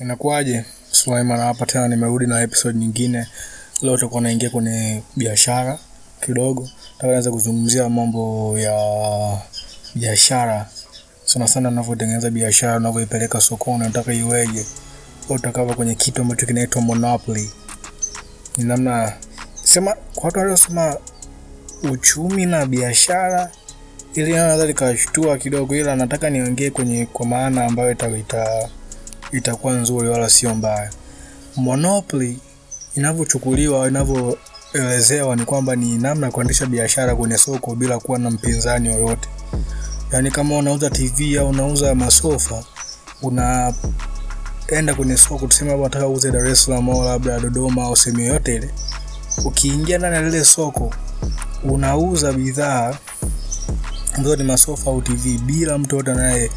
Inakuwaje? Sulaiman hapa tena, nimerudi na episode nyingine. Leo tutakuwa naingia kwenye biashara kidogo. Nataka kuzungumzia mambo ya biashara, sana sana ninavyotengeneza biashara, ninavyoipeleka sokoni, nataka iweje, utakava kwenye kitu ambacho kinaitwa monopoly. Ni namna sema kwa watu waliosema uchumi na biashara, ili naweza likashtua kidogo, ila nataka niongee kwenye kwa maana ambayo ita itakuwa nzuri wala sio mbaya. Monopoly inavyochukuliwa inavyoelezewa ni kwamba ni namna ya kuendesha biashara kwenye soko bila kuwa na mpinzani yoyote. Yaani kama unauza TV au unauza masofa, unaenda kwenye soko, tuseme unataka uuze Dar es Salaam au labda Dodoma au sehemu yoyote ile, ukiingia ndani ya lile soko unauza bidhaa ambazo ni masofa au TV bila mtu yoyote anaye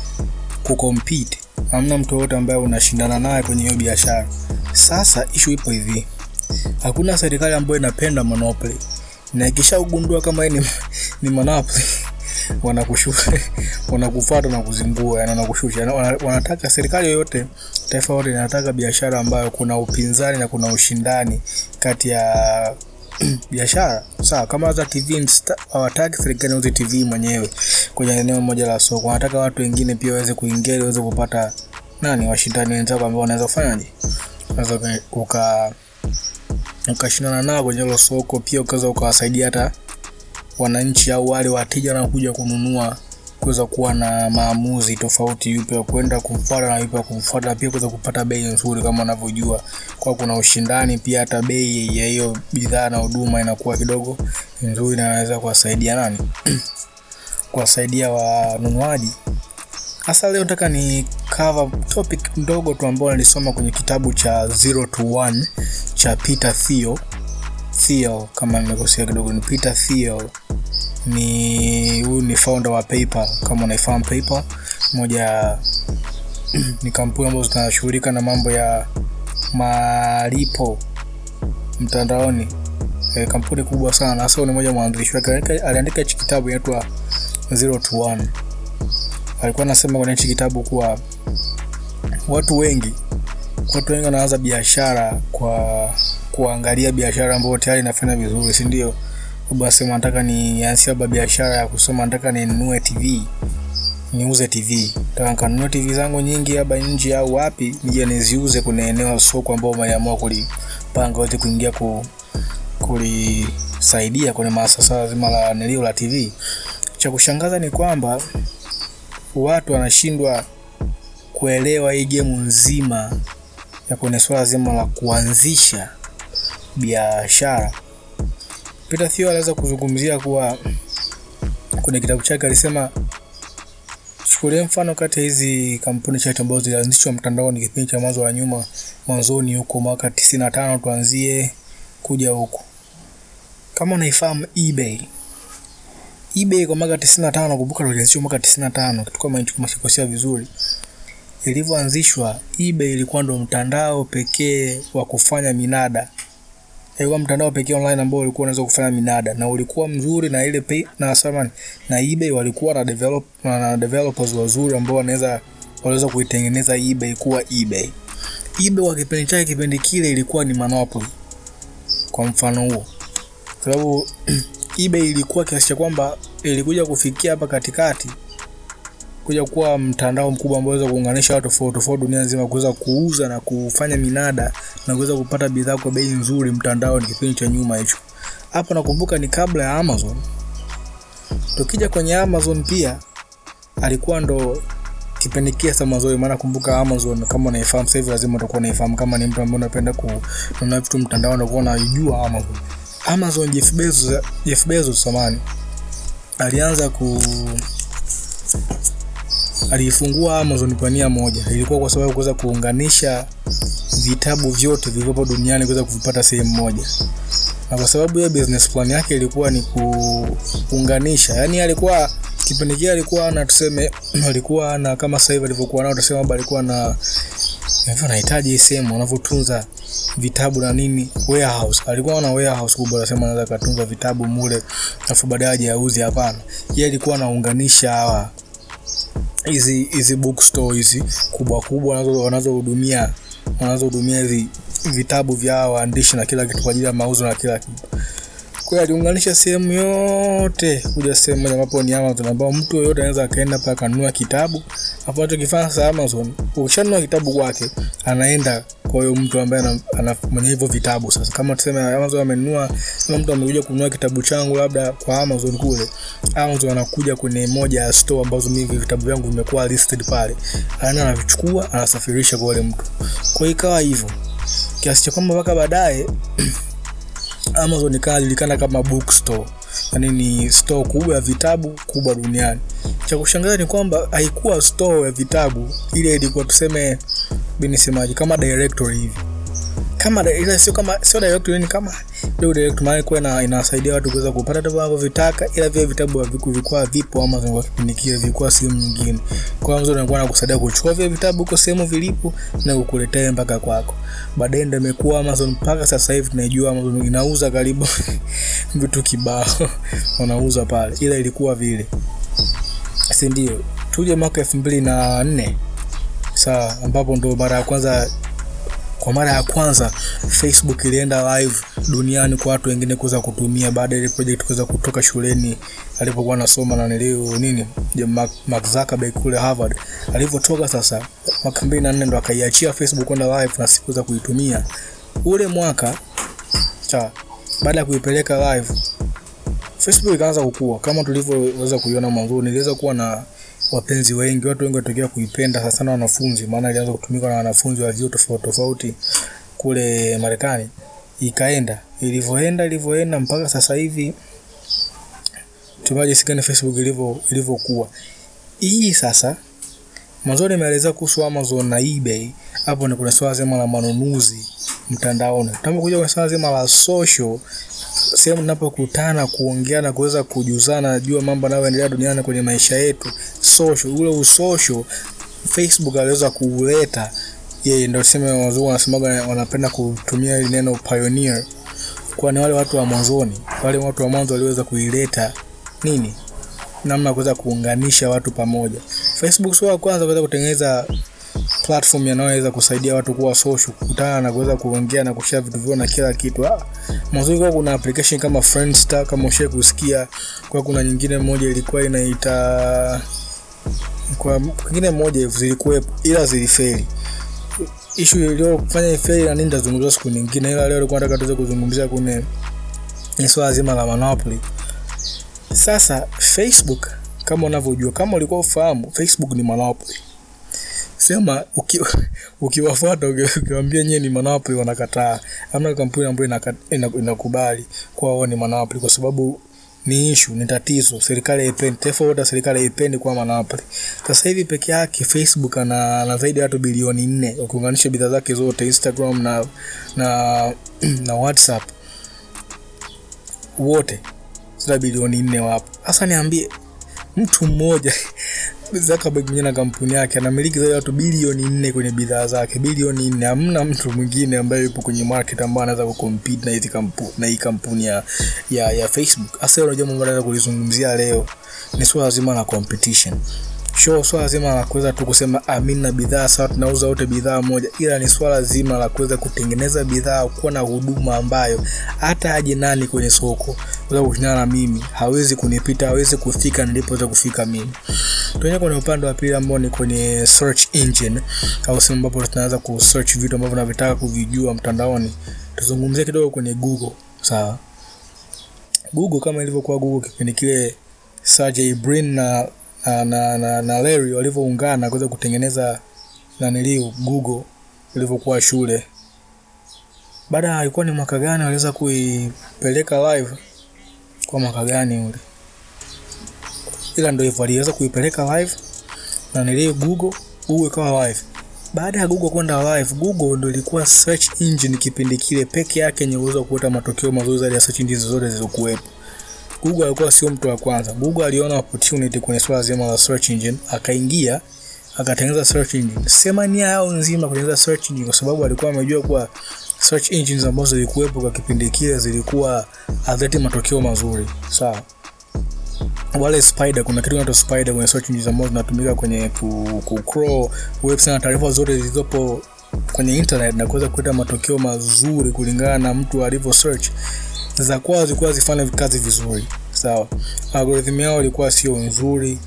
kucompete hamna mtu yoyote ambaye unashindana naye kwenye hiyo biashara. Sasa ishu ipo hivi, hakuna serikali ambayo inapenda monopoly, na ikishaugundua kama ni, ni monopoly wanakushusha wanakufuata na kuzingua, yani wanakushusha. Wanataka serikali yoyote, taifa lote linataka biashara ambayo kuna upinzani na kuna ushindani kati ya biashara sawa. Kama hata TV hawataki serikali iuze TV mwenyewe kwenye eneo moja la soko, wanataka watu wengine pia waweze kuingia ili waweze kupata nani, washindani wenzako ambao wanaweza kufanyaje, unaweza uka ukashindana nao kwenye hilo soko, pia ukaweza ukawasaidia hata wananchi au wale wateja wanakuja kununua kuweza kuwa na maamuzi tofauti, yupi wa kwenda kumfuata na yupi wa kumfuata, pia kuweza kupata bei nzuri. Kama unavyojua kwa kuna ushindani, pia hata bei ya hiyo bidhaa na huduma inakuwa kidogo nzuri, na inaweza kuwasaidia nani kuwasaidia wanunuaji. Hasa leo nataka ni cover topic ndogo tu ambayo nilisoma kwenye kitabu cha Zero to One cha Peter Thiel. Thiel kama nimekosea kidogo, ni Peter Thiel ni huyu ni founder wa PayPal. Kama unaifahamu PayPal, moja ni kampuni ambazo zinashughulika na mambo ya malipo mtandaoni. E, kampuni kubwa sana. Hasa ni moja mwanzilishi wake aliandika hichi kitabu inaitwa Zero to One. Alikuwa anasema kwenye hichi kitabu kuwa watu wengi watu wengi wanaanza biashara kwa kuangalia biashara ambayo tayari inafanya vizuri, si ndio? Basi nataka nianzie labda biashara ya kusoma, nataka ninunue TV, niuze TV, nataka nikanunue TV zangu nyingi labda nje au wapi, nije niziuze kwenye eneo soko ambao umeamua kulipanga wote kuingia ku kulisaidia kwenye masasa zima la nilio la TV. Cha kushangaza ni kwamba watu wanashindwa kuelewa hii gemu nzima ya kwenye swala zima la kuanzisha biashara. Peter Thiel aliweza kuzungumzia kuwa kwenye kitabu chake alisema, chukulia mfano kati ya hizi kampuni chache ambazo zilianzishwa mtandaoni kipindi cha mwanzo wa nyuma, mwanzoni huko mwaka 95 tuanzie kuja huku, Kama unaifahamu eBay. eBay kwa mwaka 95, kumbuka ilianzishwa mwaka 95, kitu kama hicho kama sikosea vizuri. Ilivyoanzishwa eBay ilikuwa ndo mtandao pekee wa kufanya minada ilikuwa mtandao pekee online ambao ulikuwa unaweza kufanya minada. Na ulikuwa mzuri na ile pay, na samani na eBay walikuwa na develop na developers wazuri ambao wanaweza waliweza kuitengeneza eBay kuwa eBay. eBay kwa kipindi chake, kipindi kile ilikuwa ni monopoly. Kwa mfano huo, sababu eBay ilikuwa kiasi cha kwamba ilikuja kufikia hapa katikati kuja kuwa mtandao mkubwa ambao unaweza kuunganisha watu tofauti tofauti dunia nzima kuweza kuuza na kufanya minada na kuweza kupata bidhaa kwa bei nzuri mtandao. Ni kipindi cha nyuma hicho. Hapo nakumbuka ni kabla ya Amazon. Tukija kwenye Amazon pia alikuwa ndo kipindi kile cha maana kumbuka Amazon kama unaifahamu sasa lazima utakuwa unaifahamu kama ni mtu ambaye unapenda kununua vitu mtandao na kuona Amazon. Amazon Jeff Bezos, Jeff Bezos samani alianza ku alifungua Amazon kwa nia moja, ilikuwa kwa sababu kuweza kuunganisha vitabu vyote vilivyopo duniani kuweza kuvipata sehemu moja, na kwa sababu ya business plan yake ilikuwa ni kuunganisha. Yani alikuwa kipindi kile alikuwa na tuseme, alikuwa na kama sasa hivi alivyokuwa nao, tuseme kwamba alikuwa na hivyo, anahitaji sehemu anavyotunza vitabu na nini, warehouse. Alikuwa na warehouse kubwa, anasema anaweza katunza vitabu mule, afu baadaye aje auze. Hapana, yeye alikuwa anaunganisha hawa hizi hizi bookstore hizi kubwa kubwa wanazohudumia wanazohudumia hivi vitabu vya waandishi na kila kitu kwa ajili ya mauzo na kila kitu. Kwa aliunganisha sehemu yote kuja sehemu moja ambapo ni Amazon, ambao mtu yoyote anaweza akaenda pale akanunua kitabu. Hapo anachokifanya sasa Amazon, ukishanunua kitabu kwake, anaenda kwa hiyo mtu ambaye ana, ana mwenye hivyo vitabu. Sasa kama tuseme Amazon amenunua, kama mtu amekuja kununua kitabu changu labda kwa Amazon kule, Amazon anakuja kwenye moja ya store ambazo mimi vitabu vyangu vimekuwa listed pale, anaenda anavichukua, anasafirisha kwa yule mtu. Kwa hiyo ikawa hivyo kiasi cha kwamba mpaka baadaye Amazon ikajulikana kama bookstore, yani ni store kubwa ya vitabu kubwa duniani. Cha kushangaza ni kwamba haikuwa store ya vitabu, ile ilikuwa tuseme, binisemaji kama directory hivi kama ila sio kama sio direct ni kama ndio direct maana kwa ina, inasaidia watu kuweza kupata vitabu wanavyovitaka, ila vile vitabu haviku vilikuwa vipo ama kwa kipindi kile, vilikuwa sehemu nyingine. Kwa mzuri anakuwa anakusaidia kuchukua vile vitabu huko sehemu vilipo na kukuletea mpaka kwako. Baadaye ndio imekuwa Amazon mpaka sasa hivi tunajua Amazon inauza karibu vitu kibao wanauza pale, ila ilikuwa vile, si ndio? Tuje mwaka elfu mbili ambapo ndo mara ya kwanza kwa mara ya kwanza Facebook ilienda live duniani kwa watu wengine kuweza kutumia. Baada ile project kuweza kutoka shuleni alipokuwa anasoma na nilio nini Mark, Zuckerberg kule Harvard alivyotoka sasa mwaka 2004 ndo akaiachia Facebook kwenda live na sikuweza kuitumia. Ule mwaka cha baada ya kuipeleka live Facebook ikaanza kukua. Kama tulivyoweza kuiona mwanzo, niliweza kuwa na wapenzi wengi, watu wengi watokea kuipenda hasa sana wanafunzi, maana ilianza kutumika na wanafunzi wa vyuo tofauti tofauti kule Marekani. Ikaenda ilivyoenda ilivyoenda mpaka sasa hivi tumaje sikani Facebook ilivyo ilivyokuwa. Hii sasa mwanzoni nimeelezea kuhusu Amazon na eBay, hapo ni kuna swala zima la manunuzi mtandaoni. Tunapokuja kwa swala zima la social sehemu tunapokutana kuongea na kuweza kujuzana jua mambo yanayoendelea duniani kwenye maisha yetu, social, ule usocial Facebook aliweza kuuleta yeye, ndio sema wazungu wanasemaga, wanapenda kutumia ile neno pioneer, kwa ni wale watu wa mwanzoni, wale watu wa mwanzo waliweza kuileta nini, namna kuweza kuunganisha watu pamoja. Facebook sio wa kwanza kuweza kutengeneza platform yanayoweza kusaidia watu kuwa social, kukutana na kuweza kuongea na kushare vitu vyao na kila kitu. Ah, mwanzo kwa kuna application kama Friendster kama ushaye kusikia, kwa kuna nyingine moja ilikuwa inaita kwa nyingine moja hivi zilikuwepo, ila zilifeli. ishu iliyofanya ifeli na nini nitazungumzia siku nyingine, ila leo nilikuwa nataka tuweze kuzungumzia kune swala zima la monopoly. Sasa Facebook kama unavyojua, kama ulikuwa ufahamu, Facebook ni monopoly sema uki, ukiwafuata ukiwaambia nyewe ni monopoly wanakataa. Hamna kampuni ambayo inakubali kuwa wao ni monopoly, kwa sababu ni issue, ni tatizo. Serikali haipendi, taifa lote serikali haipendi kuwa monopoly. Sasa hivi peke yake Facebook ana, na zaidi ya watu bilioni nne ukiunganisha bidhaa zake zote Instagram na na na WhatsApp wote sasa bilioni nne wapo. Sasa niambie mtu mmoja Zuckerberg mwenyewe na kampuni yake anamiliki zaidi ya watu bilioni nne kwenye bidhaa zake, bilioni nne. Hamna mtu mwingine ambaye yupo kwenye market ambaye anaweza kucompete na hizi kampuni na hii kampuni ya, ya, ya Facebook. Hasa unajua mambo anaweza kulizungumzia leo ni swala zima la competition. Sio swala zima la kuweza tu kusema ah, na bidhaa sawa, tunauza wote bidhaa moja, ila ni swala zima la kuweza kutengeneza bidhaa, kuwa na huduma ambayo hata aje nani kwenye soko kuweza kushindana na mimi hawezi kunipita, hawezi kufika nilipoweza kufika mimi. Tuende kwenye upande wa pili ambao ni kwenye search engine au sehemu ambapo tunaweza kusearch vitu ambavyo tunavitaka kuvijua mtandaoni. Tuzungumzie kidogo kwenye Google, sawa? Google kama ilivyokuwa Google kipindi kile Sergey Brin na na, na, na, na Larry walivyoungana kuweza kutengeneza naniliu Google ilivyokuwa shule. Baada ilikuwa ni mwaka gani waliweza kuipeleka live? Kwa mwaka gani ule? Ila ndio hivyo waliweza kuipeleka live na nilio Google Google ikawa live. Baada ya Google kwenda live, Google ndio ilikuwa search engine kipindi kile peke yake yenye uwezo wa kuleta matokeo mazuri zaidi ya search engine zote zilizokuwepo. Google alikuwa sio mtu wa kwanza. Google aliona opportunity kwenye swala zima la search engine, akaingia akatengeneza search engine. Sema nia yao nzima kutengeneza search engine kwa sababu alikuwa amejua kuwa search engines ambazo zilikuwepo kwa kipindi kile zilikuwa hazileti matokeo mazuri. Sawa. Wale spider, kuna kitu kinaitwa spider kwenye search engines ambazo zinatumika kwenye ku, ku crawl website na taarifa zote zilizopo kwenye internet na kuweza kuleta matokeo mazuri kulingana na mtu alivyo search za kwao zilikuwa zifanye kazi vizuri sawa. Algorithm yao ilikuwa sio nzuri.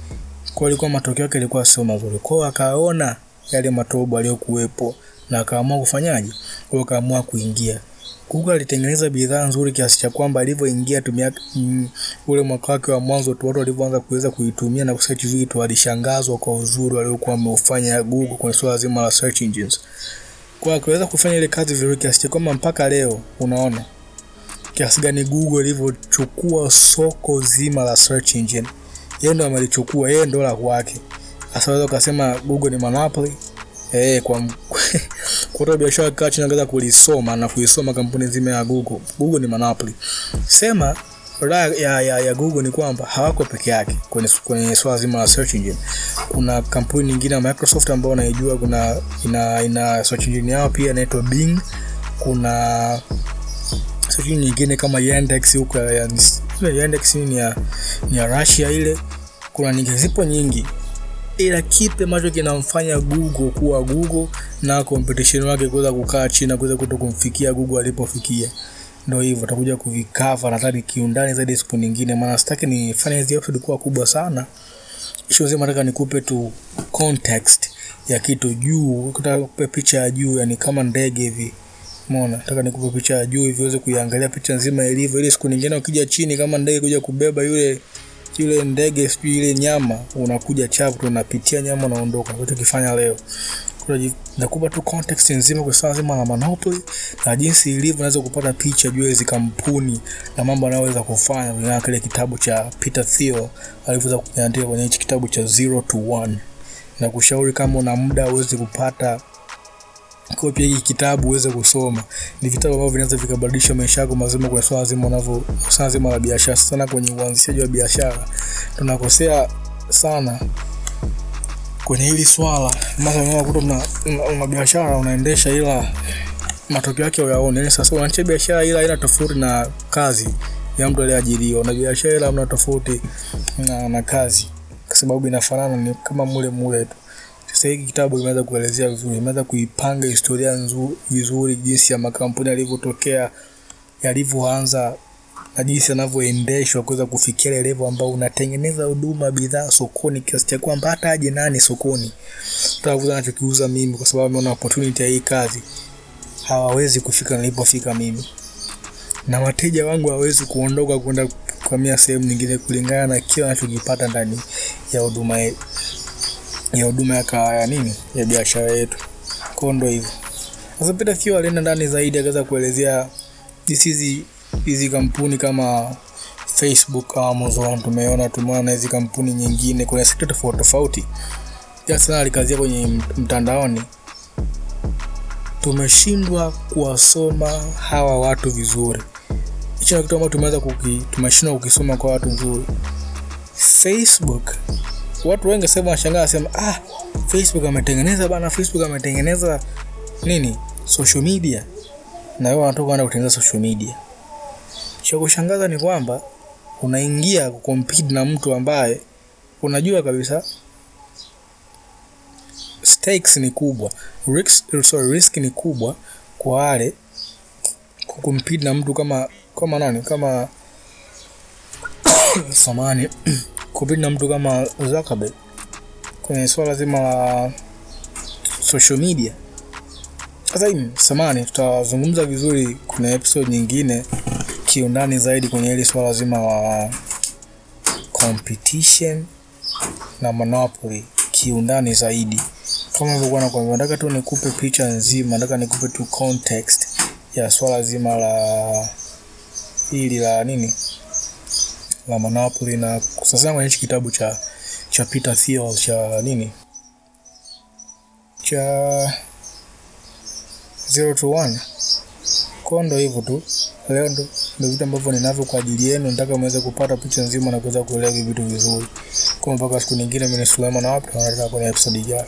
Kwa ilikuwa matokeo yake ilikuwa sio mazuri. Kwao akaona yale matobo aliyokuwepo na akaamua kufanyaje? Kwa akaamua kuingia. Google alitengeneza bidhaa nzuri kiasi cha kwamba alivyoingia tumia mm, ule mwaka wake wa mwanzo tu watu walivyoanza kuweza kuitumia na kusearch vitu walishangazwa kwa uzuri waliokuwa wameufanya Google kwenye swala zima la search engines. Kwa akaweza kufanya ile kazi vizuri kiasi cha kwamba mpaka leo unaona kiasi gani Google ilivyochukua soko zima la search engine. Yeye ndo amelichukua, yeye ndo la kwake. Sasa unaweza ukasema Google ni monopoly eh, kwa kwa biashara kaa chini angeza kulisoma na kuisoma kampuni nzima ya Google. Google ni monopoly. Sema ya, ya, ya Google ni kwamba hawako peke yake kwenye, kwenye swala zima la search engine. Kuna kampuni nyingine ya Microsoft ambayo unaijua, kuna ina, ina search engine yao pia inaitwa Bing. Kuna engine nyingine kama Yandex huko ya, ya, Yandex ni ya, ni ya Russia ile. Kuna nyingine zipo nyingi ila kipi ambacho kinamfanya Google kuwa Google na competition wake kuweza kukaa China kuweza kuto kumfikia Google alipofikia. Ndio hivyo takuja kuvikava nadhani kiundani zaidi siku nyingine, maana sitaki nifanye hizi episode kuwa kubwa sana. Sio zima nataka nikupe tu context ya kitu juu, kupe picha ya juu, yani kama ndege hivi. Umeona? Nataka nikupe picha ya juu hivi kuiangalia picha nzima ilivyo, ili siku nyingine ukija chini kama ndege kuja kubeba yule yule ndege sijui ile nyama unakuja chapu unapitia nyama unaondoka unachokifanya leo nakupa tu context nzima kwa swala zima la monopoly na jinsi ilivyo naweza kupata picha juu hizi kampuni na mambo anayoweza kufanya kulingana kile kitabu cha Peter Thiel alivyoweza kuandika kwenye hichi kitabu cha Zero to One na kushauri kama una muda uweze kupata kopi hiki kitabu uweze kusoma. Ni vitabu ambavyo vinaweza vikabadilisha maisha yako mazima kwa swala zima unavyo swala zima la biashara, sana kwenye uanzishaji wa biashara. Tunakosea sana kwenye hili swala. Mathalan unakuta una, una, una biashara unaendesha, ila matokeo yake uyaone. Yani sasa unaanzisha biashara ila ina tofauti na kazi ya mtu aliyeajiriwa, na biashara ila una tofauti na, na kazi, kwa sababu inafanana, ni kama mule mule tu. Sasa hiki kitabu kimeweza kuelezea vizuri, imeweza kuipanga historia nzuri vizuri, jinsi ya makampuni yalivyotokea, yalivyoanza na jinsi yanavyoendeshwa kuweza kufikia ile level ambao unatengeneza huduma bidhaa sokoni kiasi cha kwamba hata aje nani sokoni utakuza anachokiuza mimi, kwa sababu ameona opportunity ya hii kazi, hawawezi kufika nilipofika mimi, na wateja wangu hawawezi kuondoka kwenda kuhamia sehemu nyingine kulingana na kile anachokipata ndani ya huduma yetu ya huduma ya ya nini ya biashara yetu. Kwa ndo hivyo. Sasa Peter Thiel alienda ndani zaidi akaweza kuelezea hizi hizi kampuni kama Facebook, Amazon, tumeona tumeona hizi kampuni nyingine kwenye sekta tofauti tofauti. Sana alikazia kwenye mtandaoni. Tumeshindwa kuwasoma hawa watu vizuri. Hicho kitu ambacho tumeweza kuki tumeshindwa kukisoma kwa watu vizuri. Facebook watu wengi sasa wanashangaa sema ah, Facebook ametengeneza bana, Facebook ametengeneza nini? Social media, na wao wanatoka kwenda kutengeneza social media. Cha kushangaza ni kwamba unaingia kucompete na mtu ambaye unajua kabisa stakes ni kubwa, risk, sorry, risk ni kubwa kwa wale kucompete na mtu kama kama nani? Kama samani kupita na mtu kama Zuckerberg kwenye swala zima la social media. Sasa hivi samani, tutazungumza vizuri kuna episode nyingine kiundani zaidi kwenye hili swala zima la competition na monopoly kiundani zaidi. Kama nilivyokuwa nakwambia, nataka tu nikupe picha nzima, nataka nikupe tu context ya swala zima la hili la nini la Monopoly na sasa kwenye hichi kitabu cha cha Peter Thiel cha nini cha Zero to One. Kwa ndo hivyo tu, leo ndo ndo vitu ambavyo ninavyo kwa ajili yenu. Nataka muweze kupata picha nzima na kuweza kuelewa vitu vizuri. Kwa mpaka siku nyingine, mimi ni Suleiman na wapi, kwenye episode ijayo.